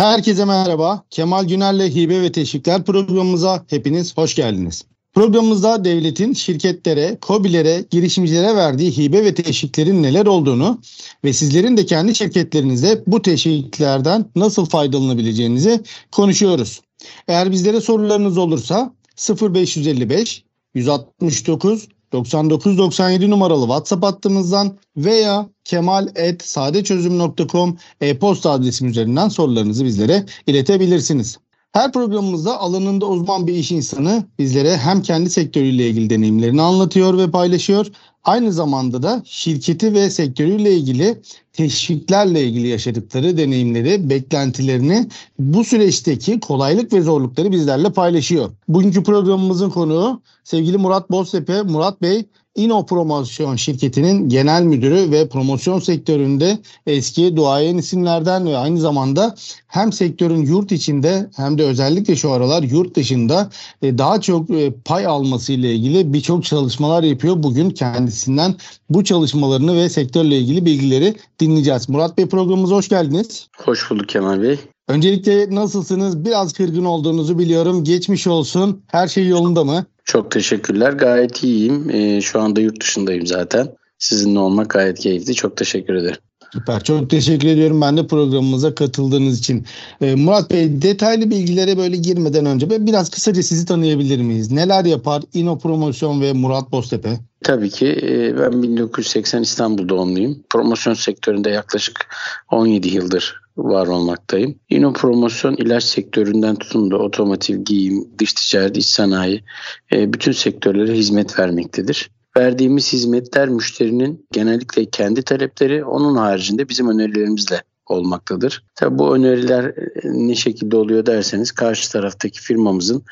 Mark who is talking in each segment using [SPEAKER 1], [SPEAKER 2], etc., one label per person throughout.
[SPEAKER 1] Herkese merhaba. Kemal Güner'le Hibe ve Teşvikler programımıza hepiniz hoş geldiniz. Programımızda devletin şirketlere, kobilere, girişimcilere verdiği hibe ve teşviklerin neler olduğunu ve sizlerin de kendi şirketlerinizde bu teşviklerden nasıl faydalanabileceğinizi konuşuyoruz. Eğer bizlere sorularınız olursa 0555 169 9997 numaralı WhatsApp hattımızdan veya kemal.sadeçözüm.com e-posta adresim üzerinden sorularınızı bizlere iletebilirsiniz. Her programımızda alanında uzman bir iş insanı bizlere hem kendi sektörüyle ilgili deneyimlerini anlatıyor ve paylaşıyor. Aynı zamanda da şirketi ve sektörüyle ilgili teşviklerle ilgili yaşadıkları deneyimleri, beklentilerini, bu süreçteki kolaylık ve zorlukları bizlerle paylaşıyor. Bugünkü programımızın konuğu sevgili Murat Boztepe. Murat Bey İno Promosyon şirketinin genel müdürü ve promosyon sektöründe eski duayen isimlerden ve aynı zamanda hem sektörün yurt içinde hem de özellikle şu aralar yurt dışında e, daha çok e, pay alması ile ilgili birçok çalışmalar yapıyor. Bugün kendisinden bu çalışmalarını ve sektörle ilgili bilgileri dinleyeceğiz. Murat Bey programımıza hoş geldiniz.
[SPEAKER 2] Hoş bulduk Kemal Bey.
[SPEAKER 1] Öncelikle nasılsınız? Biraz kırgın olduğunuzu biliyorum. Geçmiş olsun. Her şey yolunda mı?
[SPEAKER 2] Çok teşekkürler. Gayet iyiyim. Ee, şu anda yurt dışındayım zaten. Sizinle olmak gayet keyifli. Çok teşekkür ederim.
[SPEAKER 1] Süper. Çok teşekkür ediyorum ben de programımıza katıldığınız için. Ee, Murat Bey detaylı bilgilere böyle girmeden önce biraz kısaca sizi tanıyabilir miyiz? Neler yapar İno Promosyon ve Murat Boztepe?
[SPEAKER 2] Tabii ki e, ben 1980 İstanbul doğumluyum. Promosyon sektöründe yaklaşık 17 yıldır var olmaktayım. İno promosyon ilaç sektöründen tutun da otomotiv, giyim, dış ticaret, iç sanayi e, bütün sektörlere hizmet vermektedir. Verdiğimiz hizmetler müşterinin genellikle kendi talepleri, onun haricinde bizim önerilerimizle olmaktadır. Tabi bu öneriler e, ne şekilde oluyor derseniz karşı taraftaki firmamızın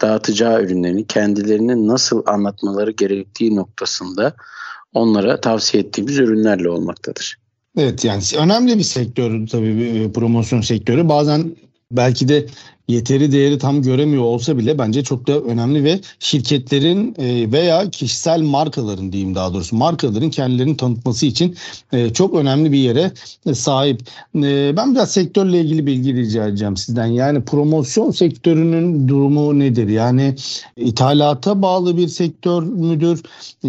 [SPEAKER 2] dağıtacağı ürünlerini kendilerine nasıl anlatmaları gerektiği noktasında onlara tavsiye ettiğimiz ürünlerle olmaktadır.
[SPEAKER 1] Evet yani önemli bir sektör tabii bir promosyon sektörü. Bazen belki de yeteri değeri tam göremiyor olsa bile bence çok da önemli ve şirketlerin e, veya kişisel markaların diyeyim daha doğrusu markaların kendilerini tanıtması için e, çok önemli bir yere sahip. E, ben biraz sektörle ilgili bilgi rica edeceğim sizden. Yani promosyon sektörünün durumu nedir? Yani ithalata bağlı bir sektör müdür?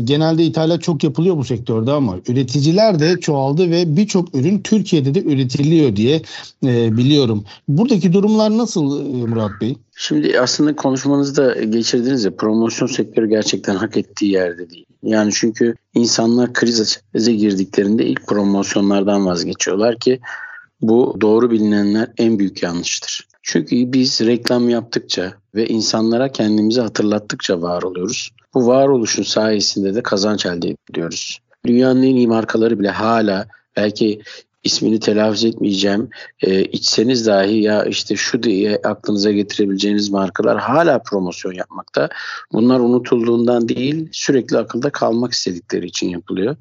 [SPEAKER 1] Genelde ithalat çok yapılıyor bu sektörde ama üreticiler de çoğaldı ve birçok ürün Türkiye'de de üretiliyor diye biliyorum. Buradaki durumlar nasıl Murat Bey?
[SPEAKER 2] Şimdi aslında konuşmanızda geçirdiniz ya promosyon sektörü gerçekten hak ettiği yerde değil. Yani çünkü insanlar krize girdiklerinde ilk promosyonlardan vazgeçiyorlar ki bu doğru bilinenler en büyük yanlıştır. Çünkü biz reklam yaptıkça ve insanlara kendimizi hatırlattıkça var oluyoruz. Bu varoluşun sayesinde de kazanç elde ediyoruz. Dünyanın en iyi markaları bile hala belki ismini telaffuz etmeyeceğim. E, içseniz dahi ya işte şu diye aklınıza getirebileceğiniz markalar hala promosyon yapmakta. Bunlar unutulduğundan değil sürekli akılda kalmak istedikleri için yapılıyor.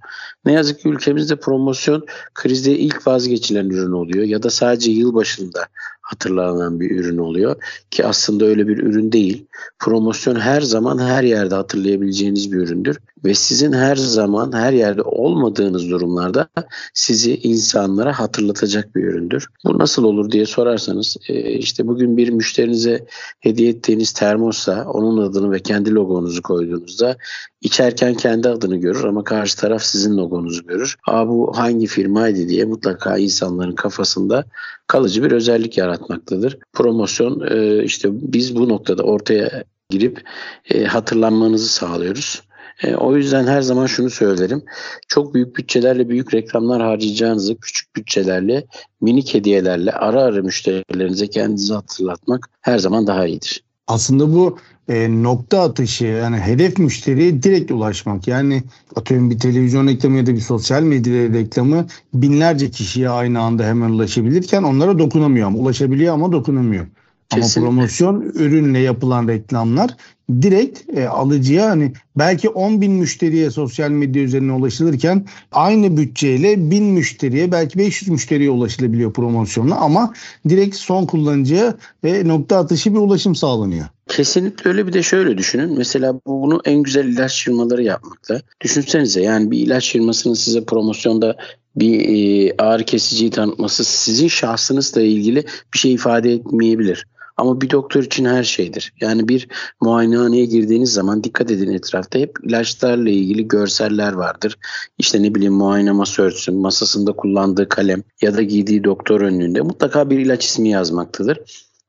[SPEAKER 2] Ne yazık ki ülkemizde promosyon krizde ilk vazgeçilen ürün oluyor ya da sadece yıl başında hatırlanan bir ürün oluyor ki aslında öyle bir ürün değil. Promosyon her zaman her yerde hatırlayabileceğiniz bir üründür ve sizin her zaman her yerde olmadığınız durumlarda sizi insanlara hatırlatacak bir üründür. Bu nasıl olur diye sorarsanız e, işte bugün bir müşterinize hediye ettiğiniz termosa onun adını ve kendi logonuzu koyduğunuzda içerken kendi adını görür ama karşı taraf sizin logonuzu görür. Aa bu hangi firmaydı diye mutlaka insanların kafasında kalıcı bir özellik yaratmaktadır. Promosyon e, işte biz bu noktada ortaya girip e, hatırlanmanızı sağlıyoruz. E, o yüzden her zaman şunu söylerim. Çok büyük bütçelerle büyük reklamlar harcayacağınızı küçük bütçelerle minik hediyelerle ara ara müşterilerinize kendinizi hatırlatmak her zaman daha iyidir.
[SPEAKER 1] Aslında bu e, nokta atışı yani hedef müşteriye direkt ulaşmak. Yani atıyorum bir televizyon reklamı ya da bir sosyal medya reklamı binlerce kişiye aynı anda hemen ulaşabilirken onlara dokunamıyor ama ulaşabiliyor ama dokunamıyor. Kesinlikle. Ama promosyon ürünle yapılan reklamlar direkt e, alıcıya hani belki 10 bin müşteriye sosyal medya üzerine ulaşılırken aynı bütçeyle 1000 müşteriye belki 500 müşteriye ulaşılabiliyor promosyonla ama direkt son kullanıcıya ve nokta atışı bir ulaşım sağlanıyor.
[SPEAKER 2] Kesinlikle öyle bir de şöyle düşünün. Mesela bunu en güzel ilaç firmaları yapmakta. Düşünsenize yani bir ilaç firmasının size promosyonda bir e, ağrı kesiciyi tanıtması sizin şahsınızla ilgili bir şey ifade etmeyebilir. Ama bir doktor için her şeydir. Yani bir muayenehaneye girdiğiniz zaman dikkat edin etrafta hep ilaçlarla ilgili görseller vardır. İşte ne bileyim muayene masörsün, masasında kullandığı kalem ya da giydiği doktor önlüğünde mutlaka bir ilaç ismi yazmaktadır.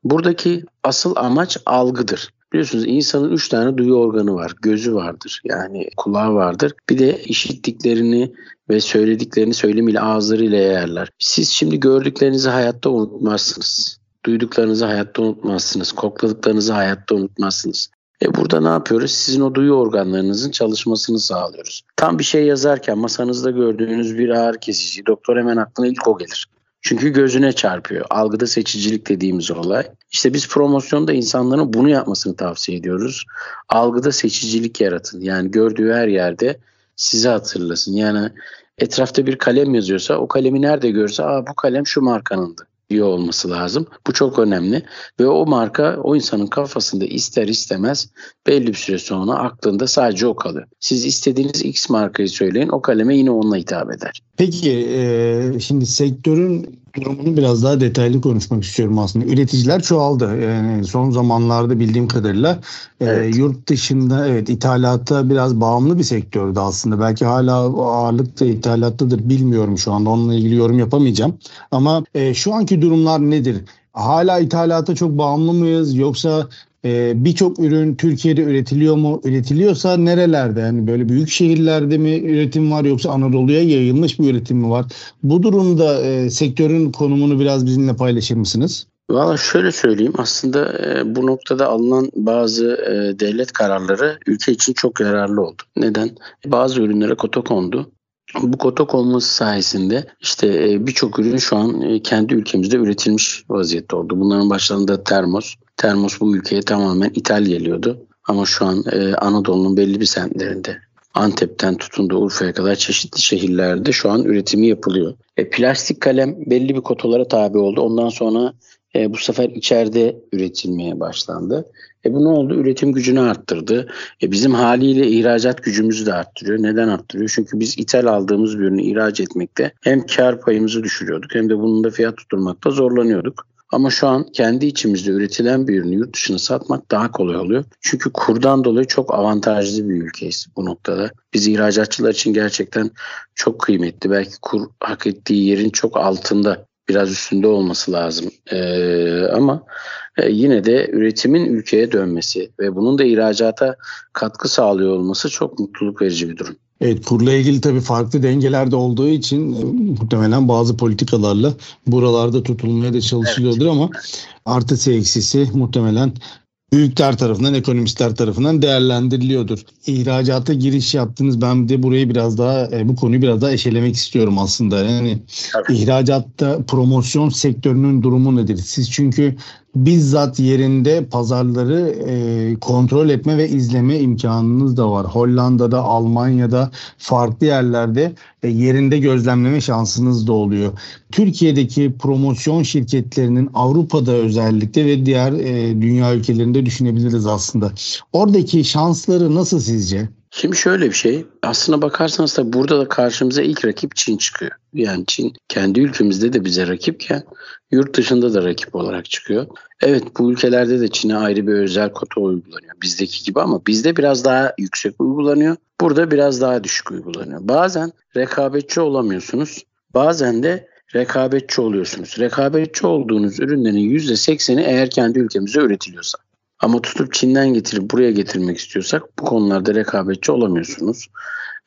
[SPEAKER 2] Buradaki asıl amaç algıdır. Biliyorsunuz insanın üç tane duyu organı var. Gözü vardır yani kulağı vardır. Bir de işittiklerini ve söylediklerini söylemiyle ağızlarıyla yayarlar. Siz şimdi gördüklerinizi hayatta unutmazsınız. Duyduklarınızı hayatta unutmazsınız. Kokladıklarınızı hayatta unutmazsınız. E burada ne yapıyoruz? Sizin o duyu organlarınızın çalışmasını sağlıyoruz. Tam bir şey yazarken masanızda gördüğünüz bir ağır kesici doktor hemen aklına ilk o gelir. Çünkü gözüne çarpıyor. Algıda seçicilik dediğimiz olay. İşte biz promosyonda insanların bunu yapmasını tavsiye ediyoruz. Algıda seçicilik yaratın. Yani gördüğü her yerde sizi hatırlasın. Yani etrafta bir kalem yazıyorsa o kalemi nerede görse Aa, bu kalem şu markanındı diyor olması lazım. Bu çok önemli ve o marka o insanın kafasında ister istemez belli bir süre sonra aklında sadece o kalıyor. Siz istediğiniz X markayı söyleyin o kaleme yine onunla hitap eder.
[SPEAKER 1] Peki e, şimdi sektörün durumunu biraz daha detaylı konuşmak istiyorum aslında. Üreticiler çoğaldı. Yani son zamanlarda bildiğim kadarıyla e, evet. e, yurt dışında evet ithalata biraz bağımlı bir sektördü aslında. Belki hala ağırlıkta ithalattadır bilmiyorum şu anda. Onunla ilgili yorum yapamayacağım. Ama e, şu anki durumlar nedir? Hala ithalata çok bağımlı mıyız yoksa ee, birçok ürün Türkiye'de üretiliyor mu? Üretiliyorsa nerelerde? Yani böyle büyük şehirlerde mi üretim var yoksa Anadolu'ya yayılmış bir üretim mi var? Bu durumda e, sektörün konumunu biraz bizimle paylaşır mısınız?
[SPEAKER 2] Valla şöyle söyleyeyim aslında e, bu noktada alınan bazı e, devlet kararları ülke için çok yararlı oldu. Neden? Bazı ürünlere kota kondu. Bu kota konması sayesinde işte e, birçok ürün şu an e, kendi ülkemizde üretilmiş vaziyette oldu. Bunların başlarında termos. Termos bu ülkeye tamamen ithal geliyordu. Ama şu an e, Anadolu'nun belli bir semtlerinde Antep'ten tutun da Urfa'ya kadar çeşitli şehirlerde şu an üretimi yapılıyor. E, plastik kalem belli bir kotalara tabi oldu. Ondan sonra e, bu sefer içeride üretilmeye başlandı. E bu ne oldu? Üretim gücünü arttırdı. E bizim haliyle ihracat gücümüzü de arttırıyor. Neden arttırıyor? Çünkü biz ithal aldığımız bir ürünü ihraç etmekte hem kar payımızı düşürüyorduk hem de bunun da fiyat tutturmakta zorlanıyorduk. Ama şu an kendi içimizde üretilen bir ürünü yurt dışına satmak daha kolay oluyor. Çünkü kurdan dolayı çok avantajlı bir ülkeyiz bu noktada. Biz ihracatçılar için gerçekten çok kıymetli. Belki kur hak ettiği yerin çok altında biraz üstünde olması lazım. Ee, ama e, yine de üretimin ülkeye dönmesi ve bunun da ihracata katkı sağlıyor olması çok mutluluk verici bir durum.
[SPEAKER 1] Evet kurla ilgili tabii farklı dengelerde olduğu için e, muhtemelen bazı politikalarla buralarda tutulmaya da çalışılıyordur evet. ama artısı eksisi muhtemelen büyükler tarafından, ekonomistler tarafından değerlendiriliyordur. İhracata giriş yaptınız. Ben de burayı biraz daha, e, bu konuyu biraz daha eşelemek istiyorum aslında. Yani Tabii. ihracatta promosyon sektörünün durumu nedir? Siz çünkü bizzat yerinde pazarları e, kontrol etme ve izleme imkanınız da var. Hollanda'da, Almanya'da, farklı yerlerde e, yerinde gözlemleme şansınız da oluyor. Türkiye'deki promosyon şirketlerinin Avrupa'da özellikle ve diğer e, dünya ülkelerinde düşünebiliriz aslında. Oradaki şansları nasıl sizce?
[SPEAKER 2] Şimdi şöyle bir şey. Aslına bakarsanız da burada da karşımıza ilk rakip Çin çıkıyor. Yani Çin kendi ülkemizde de bize rakipken yurt dışında da rakip olarak çıkıyor. Evet bu ülkelerde de Çin'e ayrı bir özel kota uygulanıyor. Bizdeki gibi ama bizde biraz daha yüksek uygulanıyor. Burada biraz daha düşük uygulanıyor. Bazen rekabetçi olamıyorsunuz. Bazen de rekabetçi oluyorsunuz. Rekabetçi olduğunuz ürünlerin %80'i eğer kendi ülkemizde üretiliyorsa. Ama tutup Çin'den getirip buraya getirmek istiyorsak bu konularda rekabetçi olamıyorsunuz.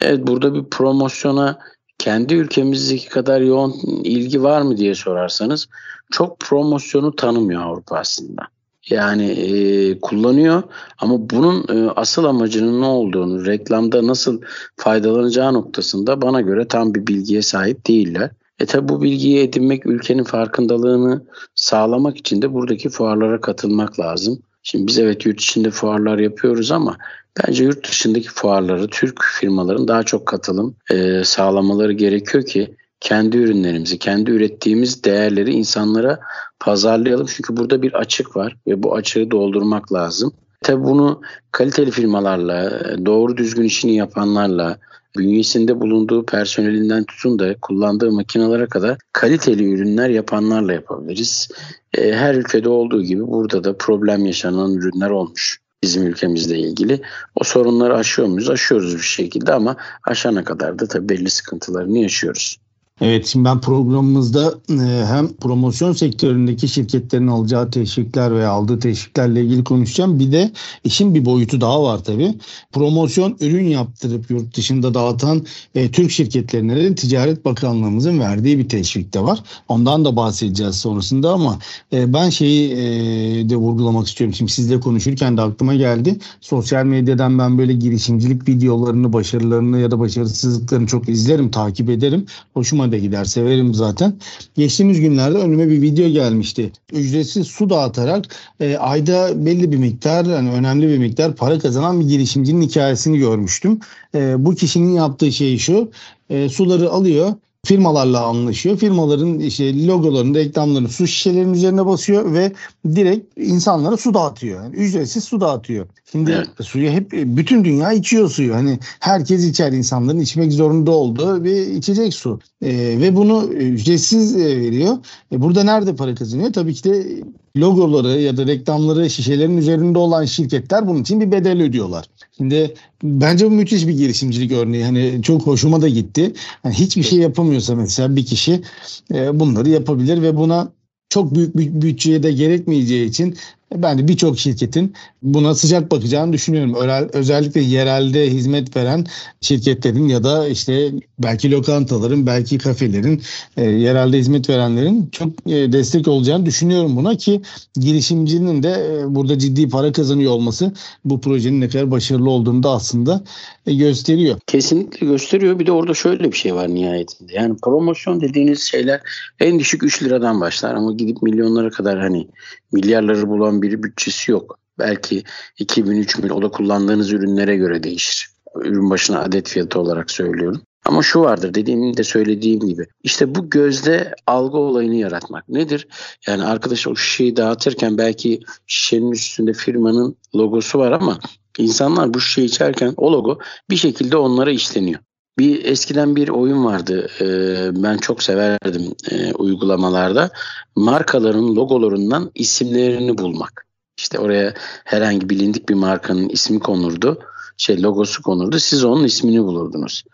[SPEAKER 2] Evet burada bir promosyona kendi ülkemizdeki kadar yoğun ilgi var mı diye sorarsanız çok promosyonu tanımıyor Avrupa aslında. Yani e, kullanıyor ama bunun e, asıl amacının ne olduğunu, reklamda nasıl faydalanacağı noktasında bana göre tam bir bilgiye sahip değiller. E tabi bu bilgiyi edinmek ülkenin farkındalığını sağlamak için de buradaki fuarlara katılmak lazım. Şimdi biz evet yurt içinde fuarlar yapıyoruz ama bence yurt dışındaki fuarları Türk firmaların daha çok katılım e, sağlamaları gerekiyor ki kendi ürünlerimizi, kendi ürettiğimiz değerleri insanlara pazarlayalım. Çünkü burada bir açık var ve bu açığı doldurmak lazım. Tabii bunu kaliteli firmalarla, doğru düzgün işini yapanlarla, bünyesinde bulunduğu personelinden tutun da kullandığı makinalara kadar kaliteli ürünler yapanlarla yapabiliriz. E, her ülkede olduğu gibi burada da problem yaşanan ürünler olmuş bizim ülkemizle ilgili. O sorunları aşıyor muyuz? Aşıyoruz bir şekilde ama aşana kadar da tabii belli sıkıntılarını yaşıyoruz.
[SPEAKER 1] Evet şimdi ben programımızda e, hem promosyon sektöründeki şirketlerin alacağı teşvikler veya aldığı teşviklerle ilgili konuşacağım. Bir de işin bir boyutu daha var tabii. Promosyon ürün yaptırıp yurt dışında dağıtan e, Türk şirketlerine de Ticaret Bakanlığımızın verdiği bir teşvik de var. Ondan da bahsedeceğiz sonrasında ama e, ben şeyi e, de vurgulamak istiyorum. Şimdi sizle konuşurken de aklıma geldi. Sosyal medyadan ben böyle girişimcilik videolarını, başarılarını ya da başarısızlıklarını çok izlerim, takip ederim. Hoşuma da gider severim zaten. Geçtiğimiz günlerde önüme bir video gelmişti. Ücretsiz su dağıtarak e, ayda belli bir miktar yani önemli bir miktar para kazanan bir girişimcinin hikayesini görmüştüm. E, bu kişinin yaptığı şey şu. E, suları alıyor firmalarla anlaşıyor. Firmaların işte logolarını, reklamlarını su şişelerinin üzerine basıyor ve direkt insanlara su dağıtıyor. Yani ücretsiz su dağıtıyor. Şimdi evet. suyu hep bütün dünya içiyor suyu. Hani herkes içer insanların içmek zorunda olduğu bir içecek su. E, ve bunu ücretsiz e, veriyor. E, burada nerede para kazanıyor? Tabii ki de logoları ya da reklamları şişelerin üzerinde olan şirketler bunun için bir bedel ödüyorlar. Şimdi bence bu müthiş bir girişimcilik örneği. Hani çok hoşuma da gitti. Yani hiçbir şey yapamıyorsa mesela bir kişi e, bunları yapabilir ve buna çok büyük bir bütçeye de gerekmeyeceği için ben de birçok şirketin buna sıcak bakacağını düşünüyorum. Özellikle yerelde hizmet veren şirketlerin ya da işte belki lokantaların, belki kafelerin, e, yerelde hizmet verenlerin çok e, destek olacağını düşünüyorum buna ki girişimcinin de e, burada ciddi para kazanıyor olması bu projenin ne kadar başarılı olduğunu da aslında e, gösteriyor.
[SPEAKER 2] Kesinlikle gösteriyor. Bir de orada şöyle bir şey var nihayetinde. Yani promosyon dediğiniz şeyler en düşük 3 liradan başlar ama gidip milyonlara kadar hani milyarları bulan bir bütçesi yok. Belki 2000-3000 o da kullandığınız ürünlere göre değişir. Ürün başına adet fiyatı olarak söylüyorum. Ama şu vardır dediğim de söylediğim gibi. İşte bu gözde algı olayını yaratmak. Nedir? Yani arkadaş o şişeyi dağıtırken belki şişenin üstünde firmanın logosu var ama insanlar bu şişeyi içerken o logo bir şekilde onlara işleniyor. Bir eskiden bir oyun vardı. Ee, ben çok severdim e, uygulamalarda. Markaların logolarından isimlerini bulmak. İşte oraya herhangi bilindik bir markanın ismi konurdu. Şey logosu konurdu. Siz onun ismini bulurdunuz.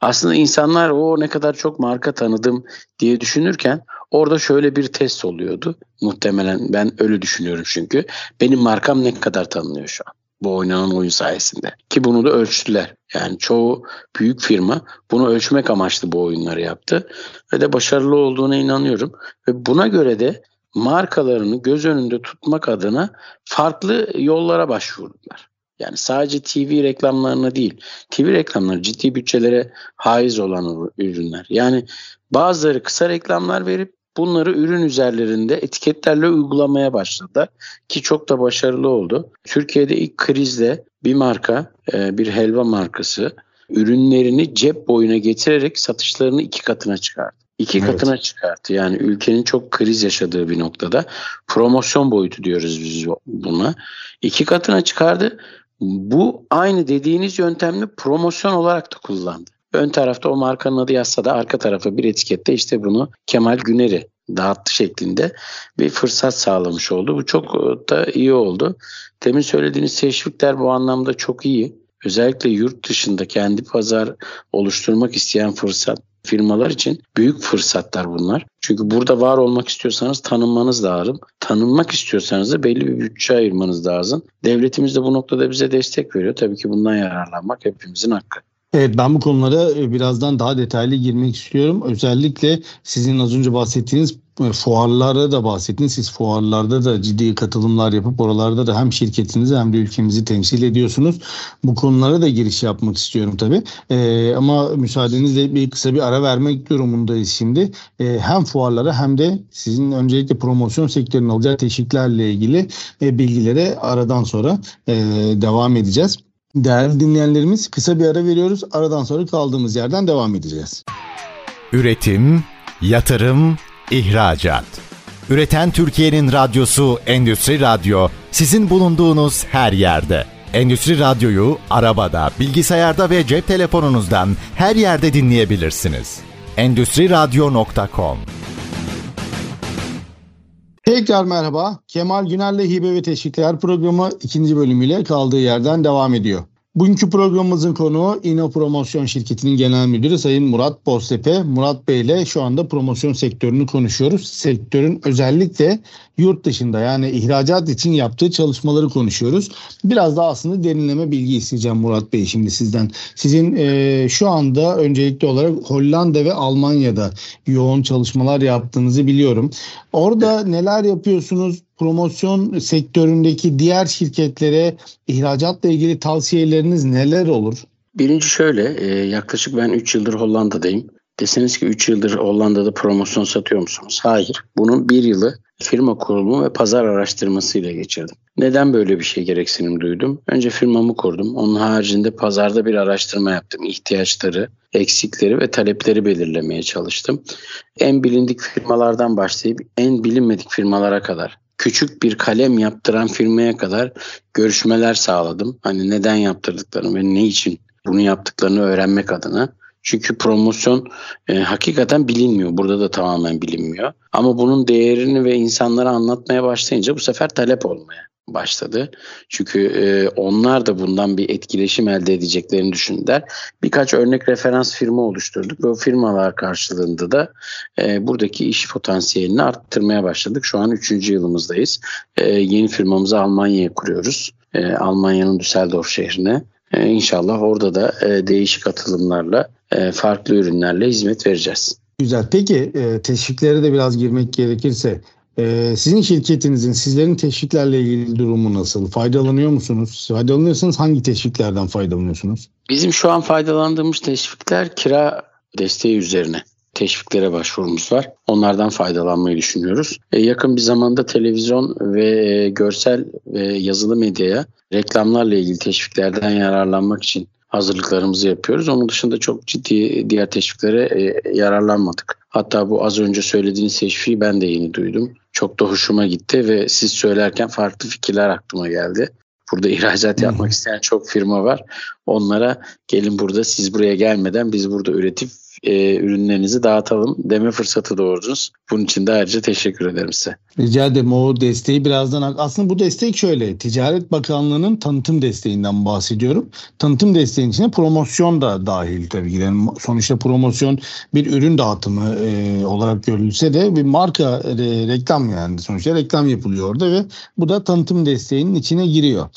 [SPEAKER 2] Aslında insanlar o ne kadar çok marka tanıdım diye düşünürken orada şöyle bir test oluyordu. Muhtemelen ben öyle düşünüyorum çünkü. Benim markam ne kadar tanınıyor şu an bu oynanan oyun sayesinde. Ki bunu da ölçtüler. Yani çoğu büyük firma bunu ölçmek amaçlı bu oyunları yaptı. Ve de başarılı olduğuna inanıyorum. Ve buna göre de markalarını göz önünde tutmak adına farklı yollara başvurdular. Yani sadece TV reklamlarına değil, TV reklamları ciddi bütçelere haiz olan ürünler. Yani bazıları kısa reklamlar verip bunları ürün üzerlerinde etiketlerle uygulamaya başladı ki çok da başarılı oldu. Türkiye'de ilk krizde bir marka, e, bir helva markası ürünlerini cep boyuna getirerek satışlarını iki katına çıkardı. İki evet. katına çıkarttı. Yani ülkenin çok kriz yaşadığı bir noktada promosyon boyutu diyoruz biz buna. İki katına çıkardı. Bu aynı dediğiniz yöntemle promosyon olarak da kullandı. Ön tarafta o markanın adı yazsa da arka tarafta bir etikette işte bunu Kemal Güner'i dağıttı şeklinde bir fırsat sağlamış oldu. Bu çok da iyi oldu. Demin söylediğiniz teşvikler bu anlamda çok iyi. Özellikle yurt dışında kendi pazar oluşturmak isteyen fırsat firmalar için büyük fırsatlar bunlar. Çünkü burada var olmak istiyorsanız tanınmanız lazım. Tanınmak istiyorsanız da belli bir bütçe ayırmanız lazım. Devletimiz de bu noktada bize destek veriyor. Tabii ki bundan yararlanmak hepimizin hakkı.
[SPEAKER 1] Evet ben bu konulara e, birazdan daha detaylı girmek istiyorum. Özellikle sizin az önce bahsettiğiniz e, fuarlara da bahsettiniz. Siz fuarlarda da ciddi katılımlar yapıp oralarda da hem şirketinizi hem de ülkemizi temsil ediyorsunuz. Bu konulara da giriş yapmak istiyorum tabii. Ee, ama müsaadenizle bir kısa bir ara vermek durumundayız şimdi. Ee, hem fuarlara hem de sizin öncelikle promosyon sektörünün alacağı teşviklerle ilgili e, bilgilere aradan sonra e, devam edeceğiz. Değerli dinleyenlerimiz kısa bir ara veriyoruz. Aradan sonra kaldığımız yerden devam edeceğiz.
[SPEAKER 3] Üretim, yatırım, ihracat. Üreten Türkiye'nin radyosu Endüstri Radyo sizin bulunduğunuz her yerde. Endüstri Radyo'yu arabada, bilgisayarda ve cep telefonunuzdan her yerde dinleyebilirsiniz. Endüstri Radyo.com
[SPEAKER 1] Tekrar merhaba. Kemal Güner'le Hibe ve Teşvikler programı ikinci bölümüyle kaldığı yerden devam ediyor. Bugünkü programımızın konuğu İno Promosyon Şirketi'nin genel müdürü Sayın Murat Boztepe. Murat Bey ile şu anda promosyon sektörünü konuşuyoruz. Sektörün özellikle yurt dışında yani ihracat için yaptığı çalışmaları konuşuyoruz. Biraz daha aslında derinleme bilgi isteyeceğim Murat Bey şimdi sizden. Sizin e, şu anda öncelikli olarak Hollanda ve Almanya'da yoğun çalışmalar yaptığınızı biliyorum. Orada neler yapıyorsunuz? Promosyon sektöründeki diğer şirketlere ihracatla ilgili tavsiyeleriniz neler olur?
[SPEAKER 2] Birinci şöyle e, yaklaşık ben 3 yıldır Hollanda'dayım. Deseniz ki 3 yıldır Hollanda'da promosyon satıyor musunuz? Hayır. Bunun bir yılı firma kurulumu ve pazar araştırmasıyla geçirdim. Neden böyle bir şey gereksinim duydum? Önce firmamı kurdum. Onun haricinde pazarda bir araştırma yaptım. İhtiyaçları, eksikleri ve talepleri belirlemeye çalıştım. En bilindik firmalardan başlayıp en bilinmedik firmalara kadar küçük bir kalem yaptıran firmaya kadar görüşmeler sağladım. Hani neden yaptırdıklarını ve ne için bunu yaptıklarını öğrenmek adına. Çünkü promosyon e, hakikaten bilinmiyor. Burada da tamamen bilinmiyor. Ama bunun değerini ve insanlara anlatmaya başlayınca bu sefer talep olmaya başladı. Çünkü e, onlar da bundan bir etkileşim elde edeceklerini düşündüler. Birkaç örnek referans firma oluşturduk ve o firmalar karşılığında da e, buradaki iş potansiyelini arttırmaya başladık. Şu an 3. yılımızdayız. E, yeni firmamızı Almanya'ya kuruyoruz. E, Almanya'nın Düsseldorf şehrine. E, inşallah orada da e, değişik atılımlarla, e, farklı ürünlerle hizmet vereceğiz.
[SPEAKER 1] Güzel. Peki e, teşviklere de biraz girmek gerekirse ee, sizin şirketinizin, sizlerin teşviklerle ilgili durumu nasıl? Faydalanıyor musunuz? Faydalanıyorsanız hangi teşviklerden faydalanıyorsunuz?
[SPEAKER 2] Bizim şu an faydalandığımız teşvikler kira desteği üzerine teşviklere başvurumuz var. Onlardan faydalanmayı düşünüyoruz. E, yakın bir zamanda televizyon ve e, görsel ve yazılı medyaya reklamlarla ilgili teşviklerden yararlanmak için hazırlıklarımızı yapıyoruz. Onun dışında çok ciddi diğer teşviklere e, yararlanmadık. Hatta bu az önce söylediğiniz teşviği ben de yeni duydum. Çok da hoşuma gitti ve siz söylerken farklı fikirler aklıma geldi. Burada ihracat yapmak isteyen çok firma var. Onlara gelin burada siz buraya gelmeden biz burada üretip e, ürünlerinizi dağıtalım deme fırsatı doğurdunuz. Bunun için de ayrıca teşekkür ederim size.
[SPEAKER 1] Rica ederim o desteği birazdan aslında bu destek şöyle Ticaret Bakanlığı'nın tanıtım desteğinden bahsediyorum. Tanıtım desteğinin içine promosyon da dahil tabii ki. Yani sonuçta promosyon bir ürün dağıtımı e, olarak görülse de bir marka e, reklam yani sonuçta reklam yapılıyor orada ve bu da tanıtım desteğinin içine giriyor.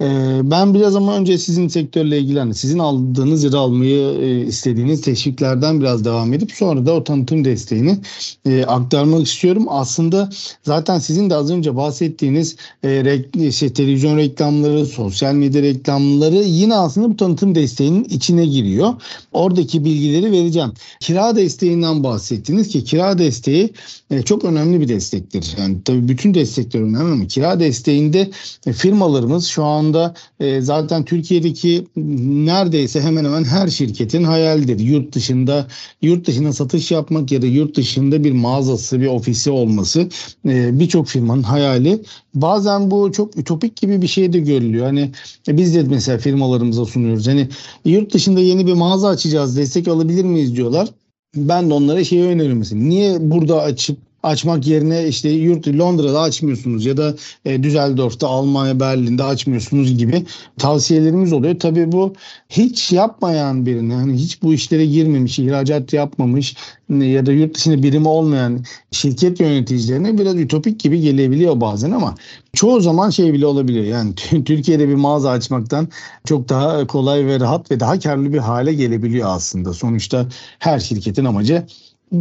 [SPEAKER 1] E, ben biraz ama önce sizin sektörle ilgili hani sizin aldığınız ya da almayı e, istediğiniz teşviklerden biraz devam edip sonra da o tanıtım desteğini e, aktarmak istiyorum. Aslında zaten sizin de az önce bahsettiğiniz e, re, şey, televizyon reklamları, sosyal medya reklamları yine aslında bu tanıtım desteğinin içine giriyor. Oradaki bilgileri vereceğim. Kira desteğinden bahsettiniz ki kira desteği e, çok önemli bir destektir. Yani tabii bütün destekler önemli ama kira desteğinde e, firmalarımız şu anda e, zaten Türkiye'deki neredeyse hemen hemen her şirketin hayaldir. Yurt dışında yurt dışına satış yapmak ya da yurt dışında bir mağazası, bir ofisi olması e, birçok firmanın hayali. Bazen bu çok ütopik gibi bir şey de görülüyor. Hani e, biz de mesela firmalarımıza sunuyoruz. Hani yurt dışında yeni bir mağaza açacağız, destek alabilir miyiz diyorlar. Ben de onlara şeyi öneririm. Niye burada açıp açmak yerine işte yurt Londra'da açmıyorsunuz ya da e, Düsseldorf'ta, Almanya, Berlin'de açmıyorsunuz gibi tavsiyelerimiz oluyor. Tabii bu hiç yapmayan birine yani hiç bu işlere girmemiş, ihracat yapmamış ya da yurt dışında birimi olmayan şirket yöneticilerine biraz ütopik gibi gelebiliyor bazen ama çoğu zaman şey bile olabiliyor. Yani Türkiye'de bir mağaza açmaktan çok daha kolay ve rahat ve daha karlı bir hale gelebiliyor aslında. Sonuçta her şirketin amacı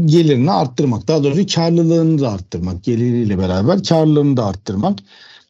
[SPEAKER 1] gelirini arttırmak. Daha doğrusu karlılığını da arttırmak. Geliriyle beraber karlılığını da arttırmak.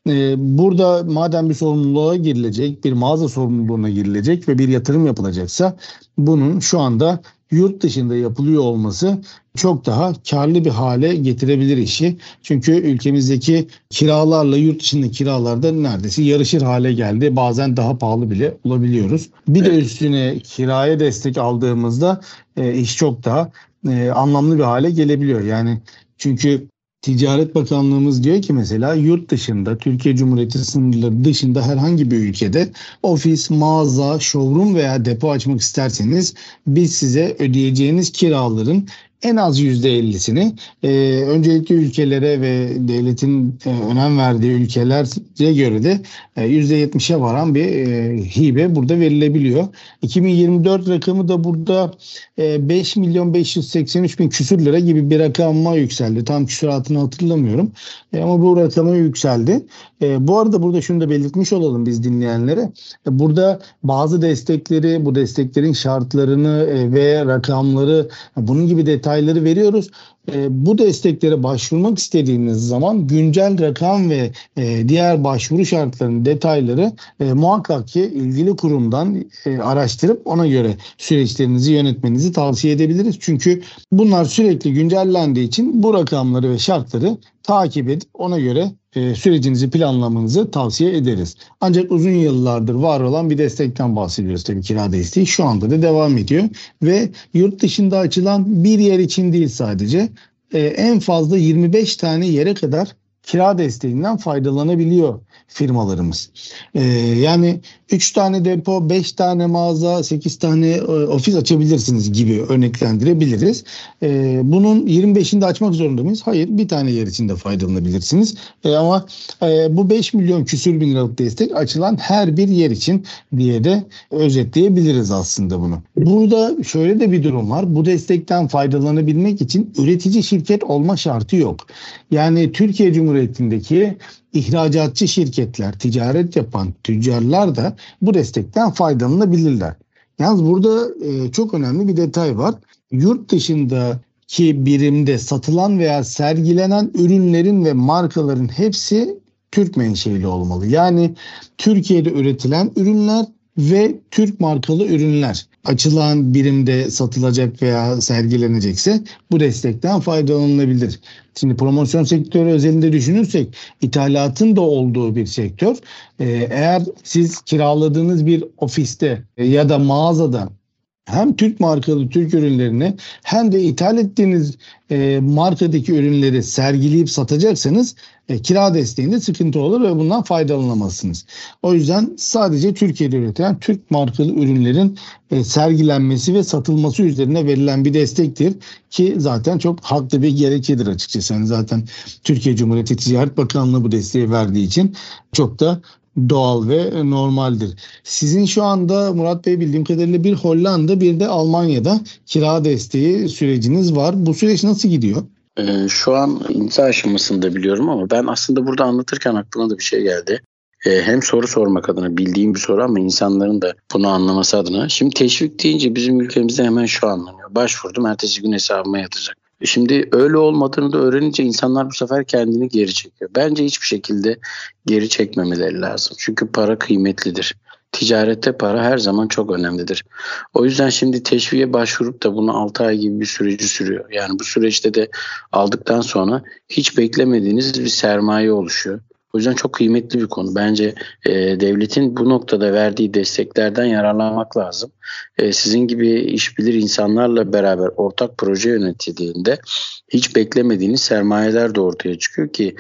[SPEAKER 1] Ee, burada madem bir sorumluluğa girilecek, bir mağaza sorumluluğuna girilecek ve bir yatırım yapılacaksa bunun şu anda yurt dışında yapılıyor olması çok daha karlı bir hale getirebilir işi. Çünkü ülkemizdeki kiralarla yurt dışında kiralarda neredeyse yarışır hale geldi. Bazen daha pahalı bile olabiliyoruz. Bir de üstüne kiraya destek aldığımızda e, iş çok daha e, anlamlı bir hale gelebiliyor. Yani çünkü Ticaret Bakanlığımız diyor ki mesela yurt dışında Türkiye Cumhuriyeti sınırları dışında herhangi bir ülkede ofis, mağaza, showroom veya depo açmak isterseniz biz size ödeyeceğiniz kiraların en az %50'sini e, öncelikli ülkelere ve devletin e, önem verdiği ülkelere göre de e, %70'e varan bir e, hibe burada verilebiliyor. 2024 rakamı da burada e, 5 milyon 583 bin küsür lira gibi bir rakama yükseldi. Tam küsuratını hatırlamıyorum. E, ama bu rakama yükseldi. E, bu arada burada şunu da belirtmiş olalım biz dinleyenlere. E, burada bazı destekleri, bu desteklerin şartlarını e, ve rakamları bunun gibi detayları veriyoruz. E, bu desteklere başvurmak istediğiniz zaman güncel rakam ve e, diğer başvuru şartlarının detayları e, muhakkak ki ilgili kurumdan e, araştırıp ona göre süreçlerinizi yönetmenizi tavsiye edebiliriz. Çünkü bunlar sürekli güncellendiği için bu rakamları ve şartları takip edip ona göre e, sürecinizi planlamanızı tavsiye ederiz. Ancak uzun yıllardır var olan bir destekten bahsediyoruz tabii kira desteği. Şu anda da devam ediyor ve yurt dışında açılan bir yer için değil sadece e, en fazla 25 tane yere kadar kira desteğinden faydalanabiliyor firmalarımız. Ee, yani 3 tane depo, 5 tane mağaza, 8 tane e, ofis açabilirsiniz gibi örneklendirebiliriz. Ee, bunun 25'inde açmak zorunda mıyız? Hayır. Bir tane yer için de faydalanabilirsiniz. Ee, ama e, bu 5 milyon küsür bin liralık destek açılan her bir yer için diye de özetleyebiliriz aslında bunu. Burada şöyle de bir durum var. Bu destekten faydalanabilmek için üretici şirket olma şartı yok. Yani Türkiye Cumhuriyeti'ndeki ihracatçı şirketler, ticaret yapan tüccarlar da bu destekten faydalanabilirler. Yalnız burada e, çok önemli bir detay var. Yurt dışındaki birimde satılan veya sergilenen ürünlerin ve markaların hepsi Türk menşeli olmalı. Yani Türkiye'de üretilen ürünler ve Türk markalı ürünler açılan birimde satılacak veya sergilenecekse bu destekten faydalanılabilir. Şimdi promosyon sektörü özelinde düşünürsek ithalatın da olduğu bir sektör. Ee, eğer siz kiraladığınız bir ofiste ya da mağazada hem Türk markalı Türk ürünlerini hem de ithal ettiğiniz e, markadaki ürünleri sergileyip satacaksanız e, kira desteğinde sıkıntı olur ve bundan faydalanamazsınız. O yüzden sadece Türkiye'de üretilen Türk markalı ürünlerin e, sergilenmesi ve satılması üzerine verilen bir destektir ki zaten çok haklı bir gerekedir açıkçası. Yani zaten Türkiye Cumhuriyeti Ticaret Bakanlığı bu desteği verdiği için çok da doğal ve normaldir. Sizin şu anda Murat Bey bildiğim kadarıyla bir Hollanda bir de Almanya'da kira desteği süreciniz var. Bu süreç nasıl gidiyor?
[SPEAKER 2] Ee, şu an imza aşamasında biliyorum ama ben aslında burada anlatırken aklıma da bir şey geldi. Ee, hem soru sormak adına bildiğim bir soru ama insanların da bunu anlaması adına. Şimdi teşvik deyince bizim ülkemizde hemen şu anlanıyor. Başvurdum ertesi gün hesabıma yatacak. E şimdi öyle olmadığını da öğrenince insanlar bu sefer kendini geri çekiyor. Bence hiçbir şekilde geri çekmemeleri lazım. Çünkü para kıymetlidir. Ticarette para her zaman çok önemlidir. O yüzden şimdi teşviğe başvurup da bunu 6 ay gibi bir süreci sürüyor. Yani bu süreçte de aldıktan sonra hiç beklemediğiniz bir sermaye oluşuyor. O yüzden çok kıymetli bir konu. Bence e, devletin bu noktada verdiği desteklerden yararlanmak lazım. E, sizin gibi iş bilir insanlarla beraber ortak proje yönetildiğinde hiç beklemediğiniz sermayeler de ortaya çıkıyor ki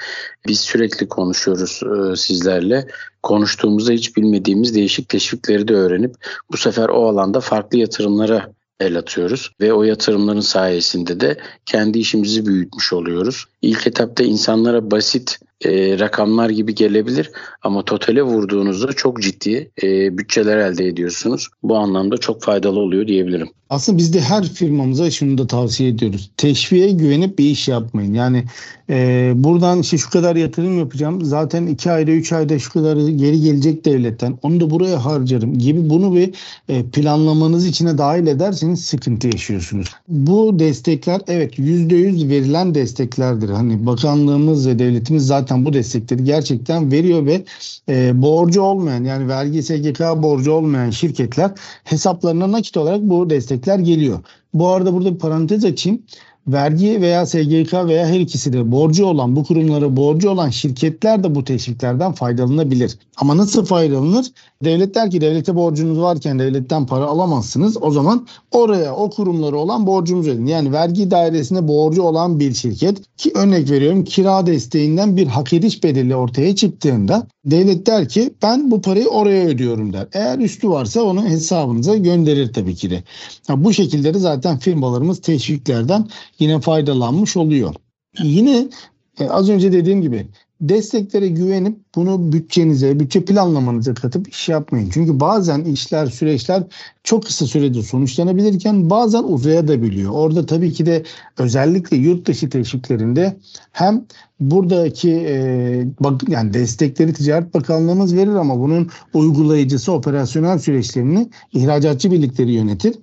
[SPEAKER 2] biz sürekli konuşuyoruz e, sizlerle. Konuştuğumuzda hiç bilmediğimiz değişik teşvikleri de öğrenip bu sefer o alanda farklı yatırımlara el atıyoruz ve o yatırımların sayesinde de kendi işimizi büyütmüş oluyoruz. İlk etapta insanlara basit e, rakamlar gibi gelebilir ama totale vurduğunuzda çok ciddi e, bütçeler elde ediyorsunuz. Bu anlamda çok faydalı oluyor diyebilirim.
[SPEAKER 1] Aslında biz de her firmamıza şunu da tavsiye ediyoruz. Teşviğe güvenip bir iş yapmayın. Yani e, buradan işte şu kadar yatırım yapacağım. Zaten iki ayda üç ayda şu kadar geri gelecek devletten. Onu da buraya harcarım gibi bunu bir e, planlamanız içine dahil ederseniz sıkıntı yaşıyorsunuz. Bu destekler evet yüzde yüz verilen desteklerdir. Hani bakanlığımız ve devletimiz zaten bu destekleri gerçekten veriyor ve e, borcu olmayan yani vergi SGK borcu olmayan şirketler hesaplarına nakit olarak bu destekler geliyor. Bu arada burada bir parantez açayım vergi veya SGK veya her ikisi de borcu olan bu kurumlara borcu olan şirketler de bu teşviklerden faydalanabilir. Ama nasıl faydalanır? Devlet der ki devlete borcunuz varken devletten para alamazsınız. O zaman oraya o kurumlara olan borcumuzu ödün. Yani vergi dairesinde borcu olan bir şirket ki örnek veriyorum kira desteğinden bir hak ediş bedeli ortaya çıktığında devlet der ki ben bu parayı oraya ödüyorum der. Eğer üstü varsa onu hesabınıza gönderir tabii ki de. Ya bu şekilde de zaten firmalarımız teşviklerden yine faydalanmış oluyor. Yine e, az önce dediğim gibi desteklere güvenip bunu bütçenize, bütçe planlamanıza katıp iş yapmayın. Çünkü bazen işler, süreçler çok kısa sürede sonuçlanabilirken bazen uzayabiliyor. Orada tabii ki de özellikle yurt dışı teşviklerinde hem buradaki e, bak yani destekleri Ticaret Bakanlığımız verir ama bunun uygulayıcısı operasyonel süreçlerini ihracatçı birlikleri yönetir.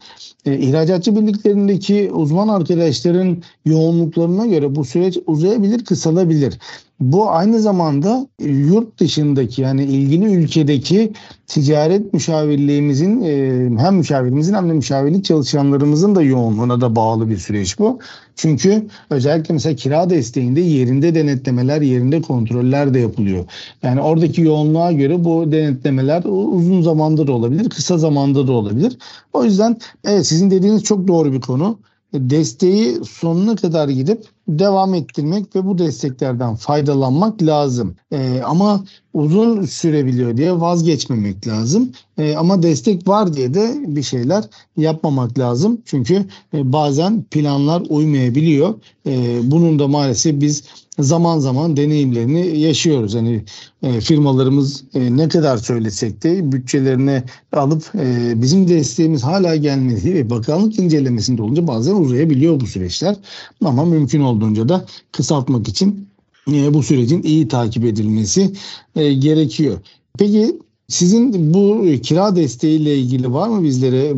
[SPEAKER 1] E, ihracatçı birliklerindeki uzman arkadaşların yoğunluklarına göre bu süreç uzayabilir, kısalabilir. Bu aynı zamanda yurt dışındaki yani ilgili ülkedeki ticaret müşavirliğimizin e, hem müşavirimizin hem de müşavirlik çalışanlarımızın da yoğunluğuna da bağlı bir süreç bu. Çünkü özellikle mesela kira desteğinde yerinde denetlemeler, yerinde kontroller de yapılıyor. Yani oradaki yoğunluğa göre bu denetlemeler uzun zamanda da olabilir, kısa zamanda da olabilir. O yüzden evet sizin dediğiniz çok doğru bir konu desteği sonuna kadar gidip devam ettirmek ve bu desteklerden faydalanmak lazım. Ee, ama uzun sürebiliyor diye vazgeçmemek lazım. Ee, ama destek var diye de bir şeyler yapmamak lazım. Çünkü e, bazen planlar uymayabiliyor. Ee, bunun da maalesef biz zaman zaman deneyimlerini yaşıyoruz. Hani e, firmalarımız e, ne kadar söylesek de bütçelerine alıp e, bizim desteğimiz hala gelmedi ve bakanlık incelemesinde olunca bazen uzayabiliyor bu süreçler. Ama mümkün olduğunca da kısaltmak için e, bu sürecin iyi takip edilmesi e, gerekiyor. Peki sizin bu kira desteğiyle ilgili var mı bizlere,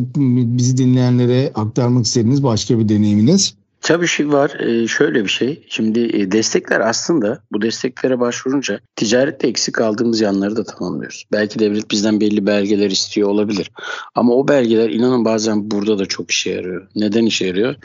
[SPEAKER 1] bizi dinleyenlere aktarmak istediğiniz başka bir deneyiminiz?
[SPEAKER 2] Tabii şey var. Ee, şöyle bir şey. Şimdi e, destekler aslında bu desteklere başvurunca ticarette eksik aldığımız yanları da tamamlıyoruz. Belki devlet bizden belli belgeler istiyor olabilir. Ama o belgeler inanın bazen burada da çok işe yarıyor. Neden işe yarıyor?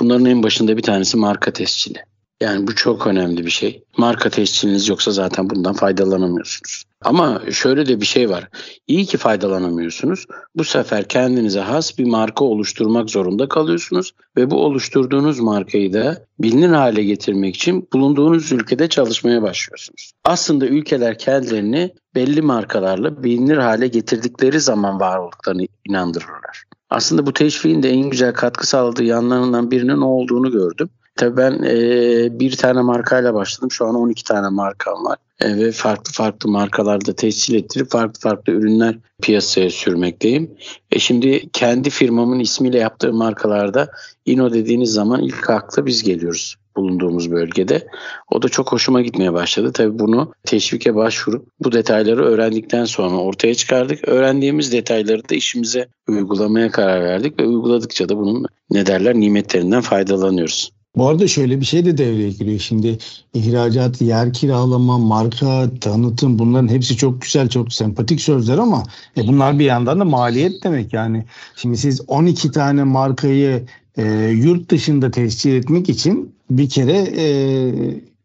[SPEAKER 2] Bunların en başında bir tanesi marka tescili. Yani bu çok önemli bir şey. Marka tesciliniz yoksa zaten bundan faydalanamıyorsunuz. Ama şöyle de bir şey var. İyi ki faydalanamıyorsunuz. Bu sefer kendinize has bir marka oluşturmak zorunda kalıyorsunuz ve bu oluşturduğunuz markayı da bilinir hale getirmek için bulunduğunuz ülkede çalışmaya başlıyorsunuz. Aslında ülkeler kendilerini belli markalarla bilinir hale getirdikleri zaman var olduklarını inandırırlar. Aslında bu teşviğin de en güzel katkı sağladığı yanlarından birinin o olduğunu gördüm. Tabii ben e, bir tane markayla başladım. Şu an 12 tane markam var. E, ve farklı farklı markalarda tescil ettirip farklı farklı ürünler piyasaya sürmekteyim. E şimdi kendi firmamın ismiyle yaptığım markalarda Ino dediğiniz zaman ilk akla biz geliyoruz bulunduğumuz bölgede. O da çok hoşuma gitmeye başladı. Tabii bunu teşvike başvurup bu detayları öğrendikten sonra ortaya çıkardık. Öğrendiğimiz detayları da işimize uygulamaya karar verdik ve uyguladıkça da bunun ne derler nimetlerinden faydalanıyoruz.
[SPEAKER 1] Bu arada şöyle bir şey de devreye giriyor. Şimdi ihracat, yer kiralama, marka, tanıtım bunların hepsi çok güzel, çok sempatik sözler ama e bunlar bir yandan da maliyet demek. Yani şimdi siz 12 tane markayı e, yurt dışında tescil etmek için bir kere e,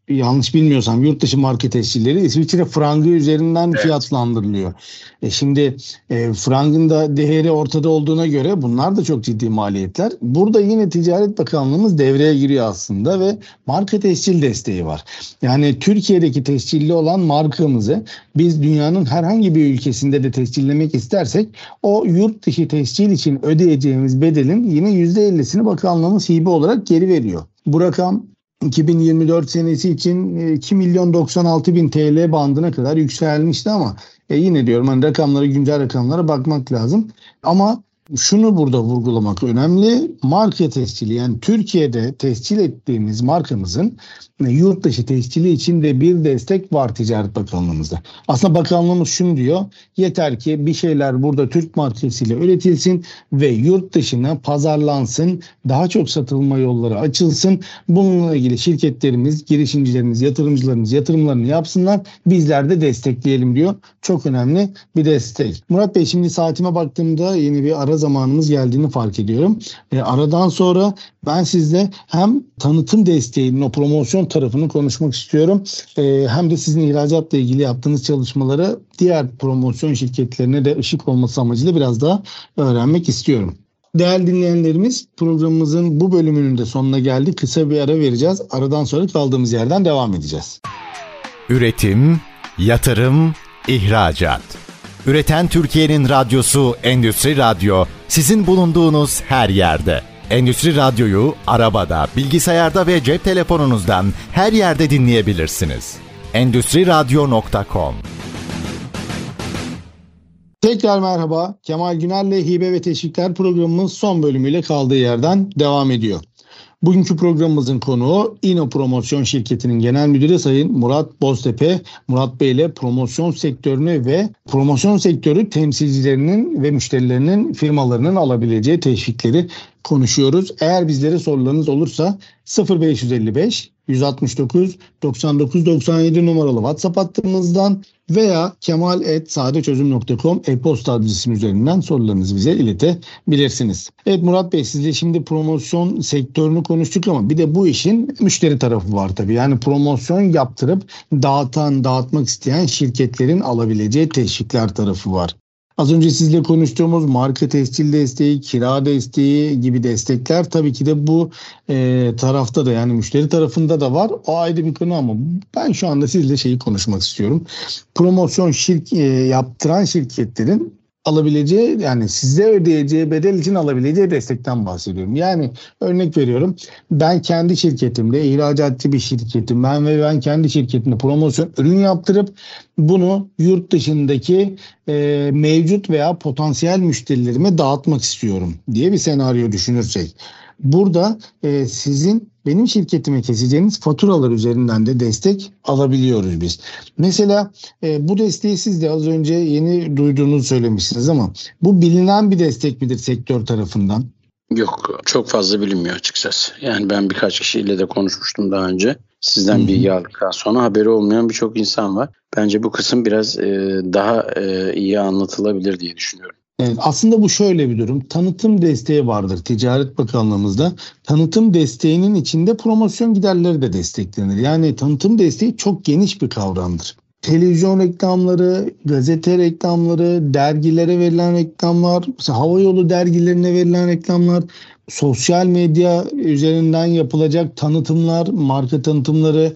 [SPEAKER 1] yanlış bilmiyorsam yurt dışı marka tescilleri İsviçre frangı üzerinden evet. fiyatlandırılıyor. E şimdi e, frangın da değeri ortada olduğuna göre bunlar da çok ciddi maliyetler. Burada yine Ticaret Bakanlığımız devreye giriyor aslında ve marka tescil desteği var. Yani Türkiye'deki tescilli olan markamızı biz dünyanın herhangi bir ülkesinde de tescillemek istersek o yurt dışı tescil için ödeyeceğimiz bedelin yine %50'sini bakanlığımız hibe olarak geri veriyor. Bu rakam 2024 senesi için 2 e, milyon 96 bin TL bandına kadar yükselmişti ama e yine diyorum hani rakamlara güncel rakamlara bakmak lazım. Ama şunu burada vurgulamak önemli. Marka tescili yani Türkiye'de tescil ettiğimiz markamızın yurt dışı tescili için de bir destek var Ticaret Bakanlığımızda. Aslında bakanlığımız şunu diyor. Yeter ki bir şeyler burada Türk markasıyla üretilsin ve yurt dışına pazarlansın. Daha çok satılma yolları açılsın. Bununla ilgili şirketlerimiz, girişimcilerimiz, yatırımcılarımız yatırımlarını yapsınlar. Bizler de destekleyelim diyor. Çok önemli bir destek. Murat Bey şimdi saatime baktığımda yeni bir ara zamanımız geldiğini fark ediyorum. E, aradan sonra ben sizle hem tanıtım desteğinin o promosyon tarafını konuşmak istiyorum. E, hem de sizin ihracatla ilgili yaptığınız çalışmaları diğer promosyon şirketlerine de ışık olması amacıyla biraz daha öğrenmek istiyorum. Değerli dinleyenlerimiz programımızın bu bölümünün de sonuna geldi. Kısa bir ara vereceğiz. Aradan sonra kaldığımız yerden devam edeceğiz.
[SPEAKER 3] Üretim, yatırım, ihracat. Üreten Türkiye'nin radyosu Endüstri Radyo sizin bulunduğunuz her yerde. Endüstri Radyo'yu arabada, bilgisayarda ve cep telefonunuzdan her yerde dinleyebilirsiniz. Endüstri Radyo.com
[SPEAKER 1] Tekrar merhaba. Kemal Güner'le Hibe ve Teşvikler programımız son bölümüyle kaldığı yerden devam ediyor. Bugünkü programımızın konuğu İno Promosyon Şirketi'nin genel müdürü Sayın Murat Boztepe. Murat Bey ile promosyon sektörünü ve promosyon sektörü temsilcilerinin ve müşterilerinin firmalarının alabileceği teşvikleri konuşuyoruz. Eğer bizlere sorularınız olursa 0555 169 99 97 numaralı WhatsApp hattımızdan veya kemal.sadeçözüm.com e-posta adresim üzerinden sorularınızı bize iletebilirsiniz. Evet Murat Bey sizle şimdi promosyon sektörünü konuştuk ama bir de bu işin müşteri tarafı var tabii. Yani promosyon yaptırıp dağıtan, dağıtmak isteyen şirketlerin alabileceği teşvikler tarafı var. Az önce sizle konuştuğumuz marka tescil desteği, kira desteği gibi destekler tabii ki de bu e, tarafta da yani müşteri tarafında da var. O ayrı bir konu ama ben şu anda sizle şeyi konuşmak istiyorum. Promosyon şirk, e, yaptıran şirketlerin alabileceği yani size ödeyeceği bedel için alabileceği destekten bahsediyorum. Yani örnek veriyorum ben kendi şirketimde ihracatçı bir şirketim ben ve ben kendi şirketimde promosyon ürün yaptırıp bunu yurt dışındaki e, mevcut veya potansiyel müşterilerime dağıtmak istiyorum diye bir senaryo düşünürsek. Burada e, sizin benim şirketime keseceğiniz faturalar üzerinden de destek alabiliyoruz biz. Mesela e, bu desteği siz de az önce yeni duyduğunuzu söylemişsiniz ama bu bilinen bir destek midir sektör tarafından?
[SPEAKER 2] Yok çok fazla bilinmiyor açıkçası. Yani ben birkaç kişiyle de konuşmuştum daha önce. Sizden bilgi aldıktan sonra haberi olmayan birçok insan var. Bence bu kısım biraz e, daha e, iyi anlatılabilir diye düşünüyorum.
[SPEAKER 1] Evet, aslında bu şöyle bir durum. Tanıtım desteği vardır Ticaret Bakanlığımızda. Tanıtım desteğinin içinde promosyon giderleri de desteklenir. Yani tanıtım desteği çok geniş bir kavramdır. Televizyon reklamları, gazete reklamları, dergilere verilen reklamlar, mesela havayolu dergilerine verilen reklamlar, sosyal medya üzerinden yapılacak tanıtımlar, marka tanıtımları,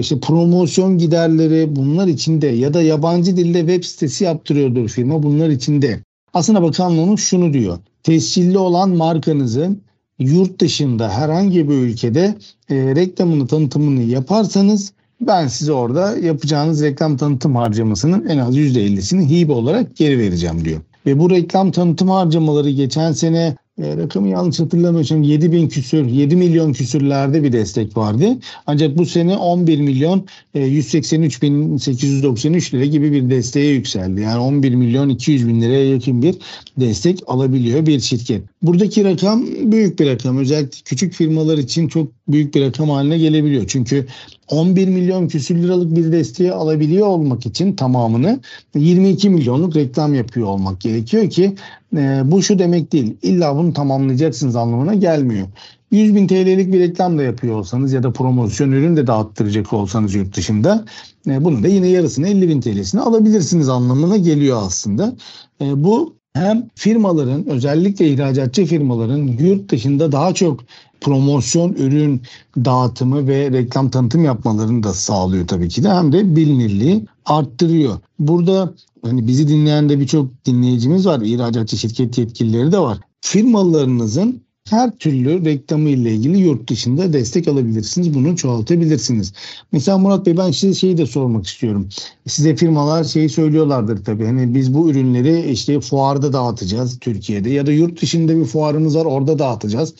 [SPEAKER 1] işte promosyon giderleri bunlar içinde ya da yabancı dilde web sitesi yaptırıyordur firma bunlar içinde. Aslında bakanlığımız şunu diyor. Tescilli olan markanızın yurt dışında herhangi bir ülkede e, reklamını tanıtımını yaparsanız ben size orada yapacağınız reklam tanıtım harcamasının en az %50'sini hibe olarak geri vereceğim diyor. Ve bu reklam tanıtım harcamaları geçen sene e, rakamı yanlış hatırlamıyorsam 7 bin küsür, 7 milyon küsürlerde bir destek vardı. Ancak bu sene 11 milyon e, 183 bin 893 lira gibi bir desteğe yükseldi. Yani 11 milyon 200 bin liraya yakın bir destek alabiliyor bir şirket. Buradaki rakam büyük bir rakam. Özellikle küçük firmalar için çok büyük bir rakam haline gelebiliyor. Çünkü 11 milyon küsür liralık bir desteği alabiliyor olmak için tamamını 22 milyonluk reklam yapıyor olmak gerekiyor ki e, bu şu demek değil. İlla bunu tamamlayacaksınız anlamına gelmiyor. 100 bin TL'lik bir reklam da yapıyor olsanız ya da promosyon ürün de dağıttıracak olsanız yurt dışında e, bunun da yine yarısını 50 bin TL'sini alabilirsiniz anlamına geliyor aslında. E, bu hem firmaların özellikle ihracatçı firmaların yurt dışında daha çok promosyon ürün dağıtımı ve reklam tanıtım yapmalarını da sağlıyor tabii ki de hem de bilinirliği arttırıyor. Burada hani bizi dinleyen de birçok dinleyicimiz var. İhracatçı şirket yetkilileri de var. Firmalarınızın her türlü reklamı ile ilgili yurt dışında destek alabilirsiniz. Bunu çoğaltabilirsiniz. Mesela Murat Bey ben size şeyi de sormak istiyorum. Size firmalar şeyi söylüyorlardır tabii. Hani biz bu ürünleri işte fuarda dağıtacağız Türkiye'de ya da yurt dışında bir fuarımız var orada dağıtacağız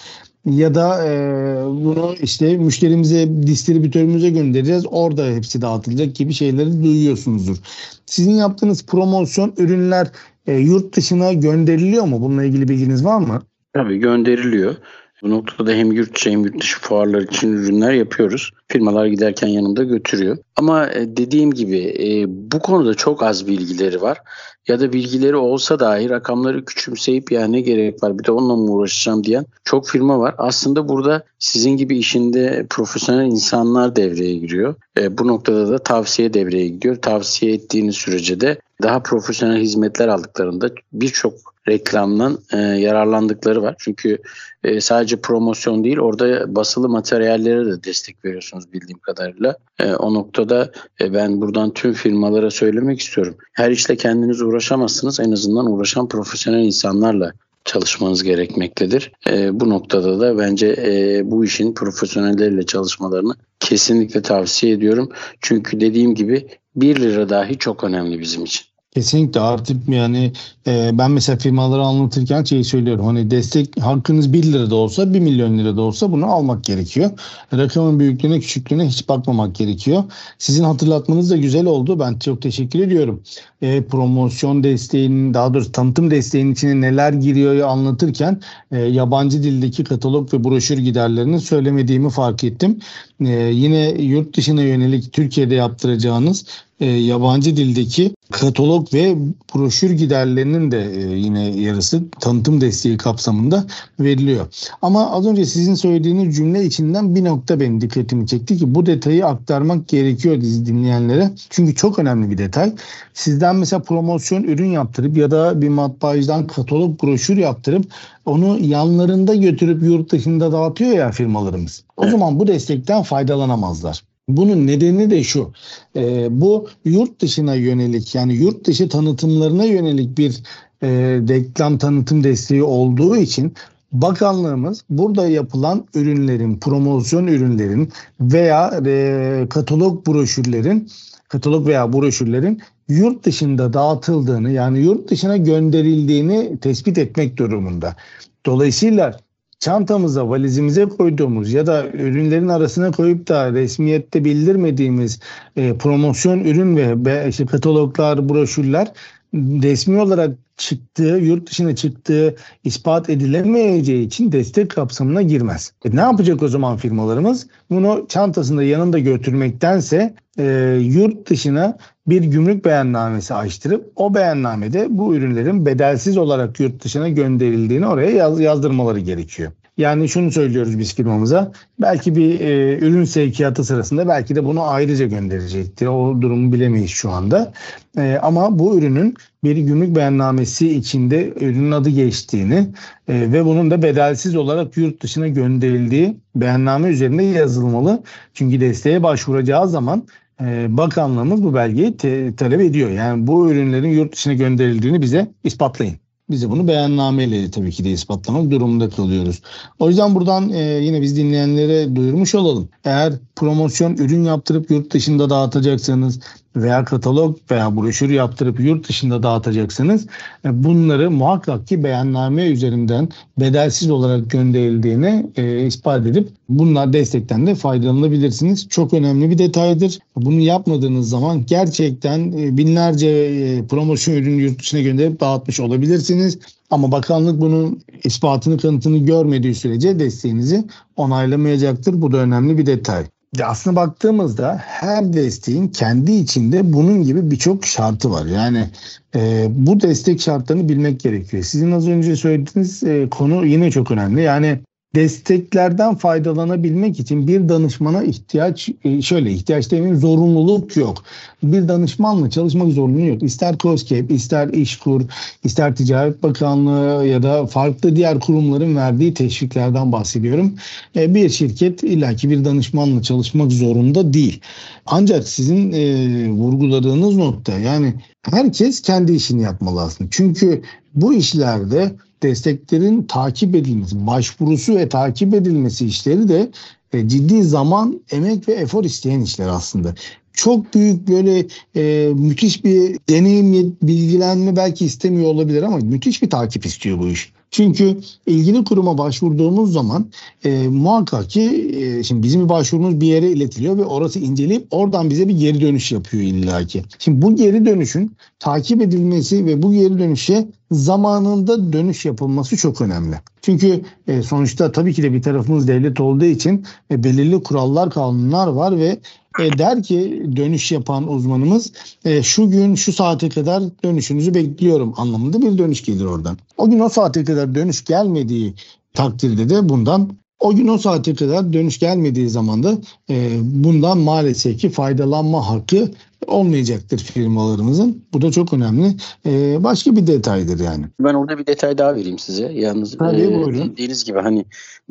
[SPEAKER 1] ya da e, bunu işte müşterimize, distribütörümüze göndereceğiz. Orada hepsi dağıtılacak gibi şeyleri duyuyorsunuzdur. Sizin yaptığınız promosyon ürünler e, yurt dışına gönderiliyor mu? Bununla ilgili bilginiz var mı?
[SPEAKER 2] Tabii gönderiliyor. Bu noktada hem yurt dışı hem yurt dışı fuarlar için ürünler yapıyoruz. Firmalar giderken yanında götürüyor. Ama e, dediğim gibi e, bu konuda çok az bilgileri var. Ya da bilgileri olsa dahi rakamları küçümseyip ya ne gerek var bir de onunla mı uğraşacağım diyen çok firma var. Aslında burada sizin gibi işinde profesyonel insanlar devreye giriyor. E, bu noktada da tavsiye devreye gidiyor. Tavsiye ettiğiniz sürece de daha profesyonel hizmetler aldıklarında birçok reklamdan e, yararlandıkları var. Çünkü e, sadece promosyon değil orada basılı materyallere de destek veriyorsunuz bildiğim kadarıyla. E, o noktada e, ben buradan tüm firmalara söylemek istiyorum. Her işle kendiniz uğraşamazsınız. En azından uğraşan profesyonel insanlarla çalışmanız gerekmektedir. E, bu noktada da bence e, bu işin profesyonelleriyle çalışmalarını kesinlikle tavsiye ediyorum. Çünkü dediğim gibi 1 lira dahi çok önemli bizim için.
[SPEAKER 1] Kesinlikle artık yani e, ben mesela firmaları anlatırken şeyi söylüyorum. Hani destek hakkınız 1 lira da olsa 1 milyon lira da olsa bunu almak gerekiyor. Rakamın büyüklüğüne küçüklüğüne hiç bakmamak gerekiyor. Sizin hatırlatmanız da güzel oldu. Ben çok teşekkür ediyorum. E, promosyon desteğinin daha doğrusu tanıtım desteğinin içine neler giriyor anlatırken e, yabancı dildeki katalog ve broşür giderlerini söylemediğimi fark ettim. E, yine yurt dışına yönelik Türkiye'de yaptıracağınız e, yabancı dildeki katalog ve broşür giderlerinin de e, yine yarısı tanıtım desteği kapsamında veriliyor. Ama az önce sizin söylediğiniz cümle içinden bir nokta benim dikkatimi çekti ki bu detayı aktarmak gerekiyor dizi dinleyenlere. Çünkü çok önemli bir detay. Sizden mesela promosyon ürün yaptırıp ya da bir matbaacıdan katalog broşür yaptırıp onu yanlarında götürüp yurt dışında dağıtıyor ya firmalarımız. O zaman bu destekten faydalanamazlar. Bunun nedeni de şu. E, bu yurt dışına yönelik yani yurt dışı tanıtımlarına yönelik bir e, reklam tanıtım desteği olduğu için bakanlığımız burada yapılan ürünlerin, promosyon ürünlerin veya e, katalog broşürlerin katalog veya broşürlerin yurt dışında dağıtıldığını yani yurt dışına gönderildiğini tespit etmek durumunda. Dolayısıyla çantamıza, valizimize koyduğumuz ya da ürünlerin arasına koyup da resmiyette bildirmediğimiz e, promosyon ürün ve işte kataloglar, broşürler resmi olarak çıktığı, yurt dışına çıktığı ispat edilemeyeceği için destek kapsamına girmez. E ne yapacak o zaman firmalarımız? Bunu çantasında yanında götürmektense e, yurt dışına bir gümrük beyannamesi açtırıp o beyannamede bu ürünlerin bedelsiz olarak yurt dışına gönderildiğini oraya yaz, yazdırmaları gerekiyor. Yani şunu söylüyoruz biz firmamıza. Belki bir e, ürün sevkiyatı sırasında belki de bunu ayrıca gönderecekti. O durumu bilemeyiz şu anda. E, ama bu ürünün bir gümrük beyannamesi içinde ürünün adı geçtiğini e, ve bunun da bedelsiz olarak yurt dışına gönderildiği beyanname üzerinde yazılmalı. Çünkü desteğe başvuracağı zaman e, bakanlığımız bu belgeyi te- talep ediyor. Yani bu ürünlerin yurt dışına gönderildiğini bize ispatlayın. Bize bunu beyannameyle tabii ki de ispatlamak durumunda kalıyoruz. O yüzden buradan e, yine biz dinleyenlere duyurmuş olalım. Eğer promosyon ürün yaptırıp yurt dışında dağıtacaksanız veya katalog veya broşür yaptırıp yurt dışında dağıtacaksanız e, bunları muhakkak ki beyanname üzerinden bedelsiz olarak gönderildiğini e, ispat edip bunlar destekten de faydalanabilirsiniz. Çok önemli bir detaydır. Bunu yapmadığınız zaman gerçekten e, binlerce e, promosyon ürünü yurt dışına gönderip dağıtmış olabilirsiniz. Ama bakanlık bunun ispatını kanıtını görmediği sürece desteğinizi onaylamayacaktır. Bu da önemli bir detay. Aslında baktığımızda her desteğin kendi içinde bunun gibi birçok şartı var. Yani e, bu destek şartlarını bilmek gerekiyor. Sizin az önce söylediğiniz e, konu yine çok önemli. Yani desteklerden faydalanabilmek için bir danışmana ihtiyaç e, şöyle ihtiyaç demeyeyim zorunluluk yok. Bir danışmanla çalışmak zorunluluğu yok. İster COSGAP, ister İşkur, ister Ticaret Bakanlığı ya da farklı diğer kurumların verdiği teşviklerden bahsediyorum. E, bir şirket illaki bir danışmanla çalışmak zorunda değil. Ancak sizin e, vurguladığınız nokta yani herkes kendi işini yapmalı aslında. Çünkü bu işlerde desteklerin takip edilmesi, başvurusu ve takip edilmesi işleri de e, ciddi zaman, emek ve efor isteyen işler aslında. Çok büyük böyle e, müthiş bir deneyim, bilgilenme belki istemiyor olabilir ama müthiş bir takip istiyor bu iş. Çünkü ilgili kuruma başvurduğumuz zaman e, muhakkak ki e, şimdi bizim bir başvurumuz bir yere iletiliyor ve orası inceleyip oradan bize bir geri dönüş yapıyor illaki. Şimdi bu geri dönüşün takip edilmesi ve bu geri dönüşe zamanında dönüş yapılması çok önemli. Çünkü e, sonuçta tabii ki de bir tarafımız devlet olduğu için e, belirli kurallar, kanunlar var ve e, der ki dönüş yapan uzmanımız e, şu gün şu saate kadar dönüşünüzü bekliyorum anlamında bir dönüş gelir oradan. O gün o saate kadar dönüş gelmediği takdirde de bundan o gün o saate kadar dönüş gelmediği zaman da e, bundan maalesef ki faydalanma hakkı olmayacaktır firmalarımızın. Bu da çok önemli. Ee, başka bir detaydır yani.
[SPEAKER 2] Ben orada bir detay daha vereyim size. Yalnız Tabii, e, dediğiniz gibi hani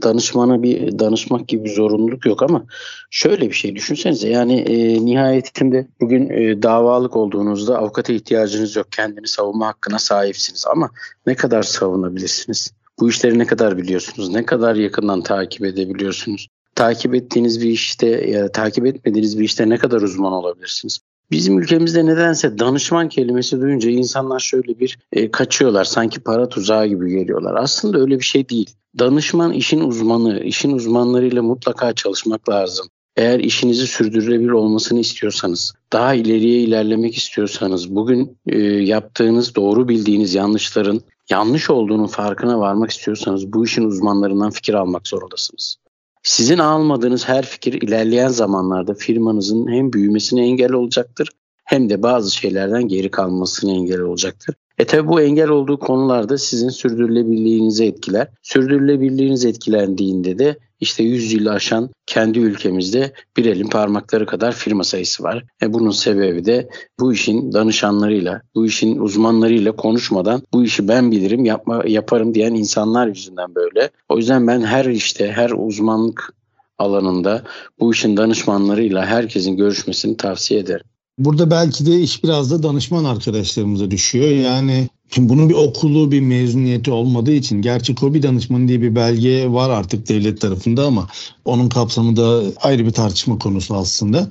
[SPEAKER 2] danışmana bir danışmak gibi bir zorunluluk yok ama şöyle bir şey düşünsenize yani e, nihayetinde bugün e, davalık olduğunuzda avukata ihtiyacınız yok. Kendini savunma hakkına sahipsiniz ama ne kadar savunabilirsiniz? Bu işleri ne kadar biliyorsunuz? Ne kadar yakından takip edebiliyorsunuz? Takip ettiğiniz bir işte ya takip etmediğiniz bir işte ne kadar uzman olabilirsiniz? Bizim ülkemizde nedense danışman kelimesi duyunca insanlar şöyle bir e, kaçıyorlar. Sanki para tuzağı gibi geliyorlar. Aslında öyle bir şey değil. Danışman işin uzmanı, işin uzmanlarıyla mutlaka çalışmak lazım. Eğer işinizi sürdürülebilir olmasını istiyorsanız, daha ileriye ilerlemek istiyorsanız, bugün e, yaptığınız, doğru bildiğiniz yanlışların yanlış olduğunun farkına varmak istiyorsanız bu işin uzmanlarından fikir almak zorundasınız. Sizin almadığınız her fikir ilerleyen zamanlarda firmanızın hem büyümesine engel olacaktır hem de bazı şeylerden geri kalmasına engel olacaktır. E tabi bu engel olduğu konularda sizin sürdürülebilirliğinizi etkiler. Sürdürülebilirliğiniz etkilendiğinde de işte 100 yılı aşan kendi ülkemizde bir elin parmakları kadar firma sayısı var. E bunun sebebi de bu işin danışanlarıyla, bu işin uzmanlarıyla konuşmadan bu işi ben bilirim, yapma, yaparım diyen insanlar yüzünden böyle. O yüzden ben her işte, her uzmanlık alanında bu işin danışmanlarıyla herkesin görüşmesini tavsiye ederim.
[SPEAKER 1] Burada belki de iş biraz da danışman arkadaşlarımıza düşüyor. Yani Şimdi bunun bir okulu, bir mezuniyeti olmadığı için gerçi KOBİ danışmanı diye bir belge var artık devlet tarafında ama onun kapsamı da ayrı bir tartışma konusu aslında.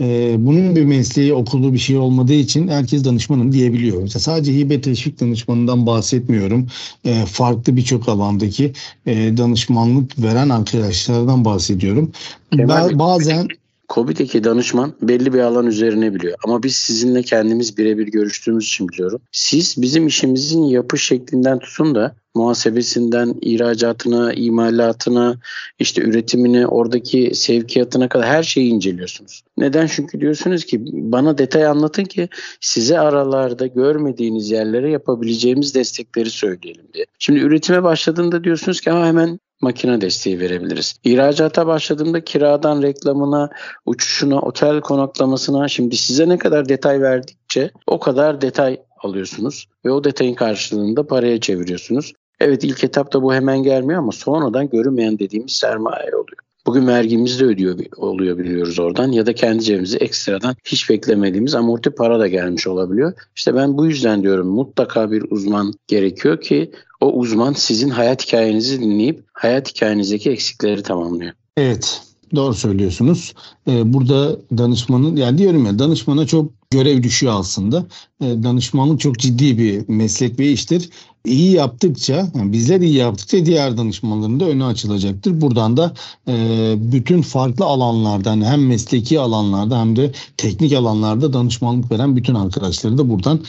[SPEAKER 1] Ee, bunun bir mesleği, okulu bir şey olmadığı için herkes danışmanım diyebiliyor. Mesela sadece hibe teşvik danışmanından bahsetmiyorum. Ee, farklı birçok alandaki e, danışmanlık veren arkadaşlardan bahsediyorum.
[SPEAKER 2] Kemal, bazen COBİ'deki danışman belli bir alan üzerine biliyor. Ama biz sizinle kendimiz birebir görüştüğümüz için biliyorum. Siz bizim işimizin yapış şeklinden tutun da muhasebesinden ihracatına, imalatına, işte üretimine, oradaki sevkiyatına kadar her şeyi inceliyorsunuz. Neden? Çünkü diyorsunuz ki bana detay anlatın ki size aralarda görmediğiniz yerlere yapabileceğimiz destekleri söyleyelim diye. Şimdi üretime başladığında diyorsunuz ki ha hemen makine desteği verebiliriz. İhracata başladığımda kiradan reklamına, uçuşuna, otel konaklamasına şimdi size ne kadar detay verdikçe o kadar detay alıyorsunuz ve o detayın karşılığında paraya çeviriyorsunuz. Evet ilk etapta bu hemen gelmiyor ama sonradan görünmeyen dediğimiz sermaye oluyor. Bugün vergimizi de ödüyor oluyor biliyoruz oradan ya da kendi cebimize ekstradan hiç beklemediğimiz amorti para da gelmiş olabiliyor. İşte ben bu yüzden diyorum mutlaka bir uzman gerekiyor ki o uzman sizin hayat hikayenizi dinleyip hayat hikayenizdeki eksikleri tamamlıyor.
[SPEAKER 1] Evet doğru söylüyorsunuz. Ee, burada danışmanın yani diyorum ya danışmana çok görev düşüyor aslında. Ee, danışmanlık çok ciddi bir meslek ve iştir. İyi yaptıkça, yani bizler iyi yaptıkça diğer danışmanların da önü açılacaktır. Buradan da e, bütün farklı alanlardan hem mesleki alanlarda hem de teknik alanlarda danışmanlık veren bütün arkadaşları da buradan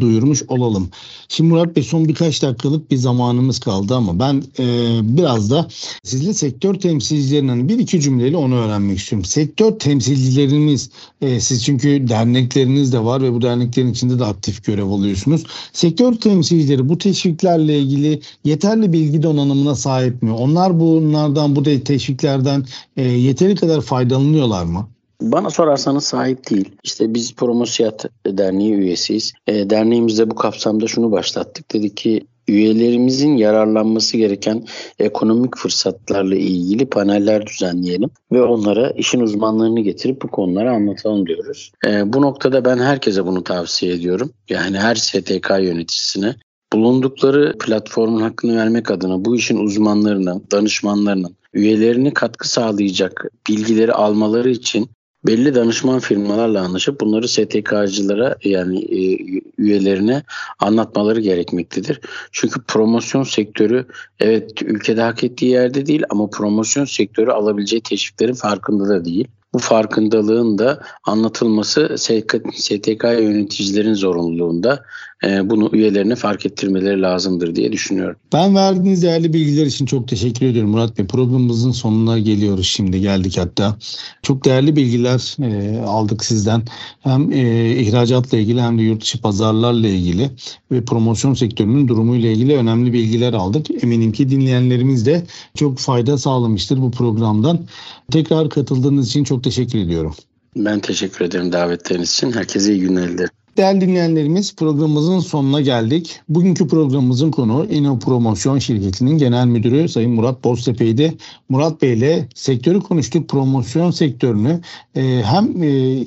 [SPEAKER 1] duyurmuş olalım. Şimdi Murat Bey son birkaç dakikalık bir zamanımız kaldı ama ben e, biraz da sizle sektör temsilcilerinden bir iki cümleyle onu öğrenmek istiyorum. Sektör temsilcilerimiz e, siz çünkü dernekleriniz de var ve bu derneklerin içinde de aktif görev alıyorsunuz. Sektör temsilcileri bu teşviklerle ilgili yeterli bilgi donanımına sahip mi? Onlar bunlardan bu teşviklerden e, yeteri kadar faydalanıyorlar mı?
[SPEAKER 2] Bana sorarsanız sahip değil. İşte biz Promosiyat Derneği üyesiyiz. E, derneğimizde bu kapsamda şunu başlattık. Dedik ki üyelerimizin yararlanması gereken ekonomik fırsatlarla ilgili paneller düzenleyelim ve onlara işin uzmanlarını getirip bu konuları anlatalım diyoruz. E, bu noktada ben herkese bunu tavsiye ediyorum. Yani her STK yöneticisine bulundukları platformun hakkını vermek adına bu işin uzmanlarının, danışmanlarının üyelerini katkı sağlayacak bilgileri almaları için belli danışman firmalarla anlaşıp bunları STK'cılara yani e, üyelerine anlatmaları gerekmektedir. Çünkü promosyon sektörü evet ülkede hak ettiği yerde değil ama promosyon sektörü alabileceği teşviklerin farkında da değil. Bu farkındalığın da anlatılması STK yöneticilerin zorunluluğunda bunu üyelerine fark ettirmeleri lazımdır diye düşünüyorum.
[SPEAKER 1] Ben verdiğiniz değerli bilgiler için çok teşekkür ediyorum Murat Bey. Programımızın sonuna geliyoruz şimdi geldik hatta. Çok değerli bilgiler e, aldık sizden. Hem e, ihracatla ilgili hem de yurt dışı pazarlarla ilgili ve promosyon sektörünün durumuyla ilgili önemli bilgiler aldık. Eminim ki dinleyenlerimiz de çok fayda sağlamıştır bu programdan. Tekrar katıldığınız için çok teşekkür ediyorum.
[SPEAKER 2] Ben teşekkür ederim davetleriniz için. Herkese iyi günler dilerim.
[SPEAKER 1] Değerli dinleyenlerimiz programımızın sonuna geldik. Bugünkü programımızın konu Eno Promosyon Şirketi'nin genel müdürü Sayın Murat Boztepe'ydi. Murat Bey ile sektörü konuştuk. Promosyon sektörünü e, hem e,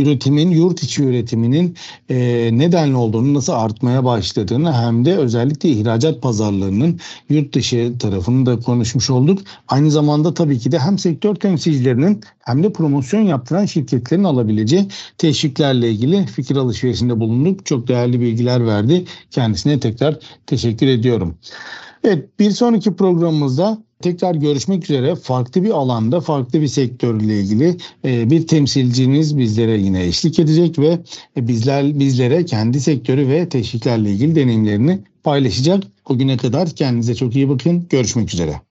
[SPEAKER 1] üretimin, yurt içi üretiminin e, nedenli olduğunu, nasıl artmaya başladığını hem de özellikle ihracat pazarlarının yurt dışı tarafını da konuşmuş olduk. Aynı zamanda tabii ki de hem sektör temsilcilerinin hem de promosyon yaptıran şirketlerin alabileceği teşviklerle ilgili fikir alışverişinde bulunduk. Çok değerli bilgiler verdi. Kendisine tekrar teşekkür ediyorum. Evet bir sonraki programımızda tekrar görüşmek üzere farklı bir alanda farklı bir sektörle ilgili e, bir temsilciniz bizlere yine eşlik edecek ve bizler bizlere kendi sektörü ve teşviklerle ilgili deneyimlerini paylaşacak. O güne kadar kendinize çok iyi bakın. Görüşmek üzere.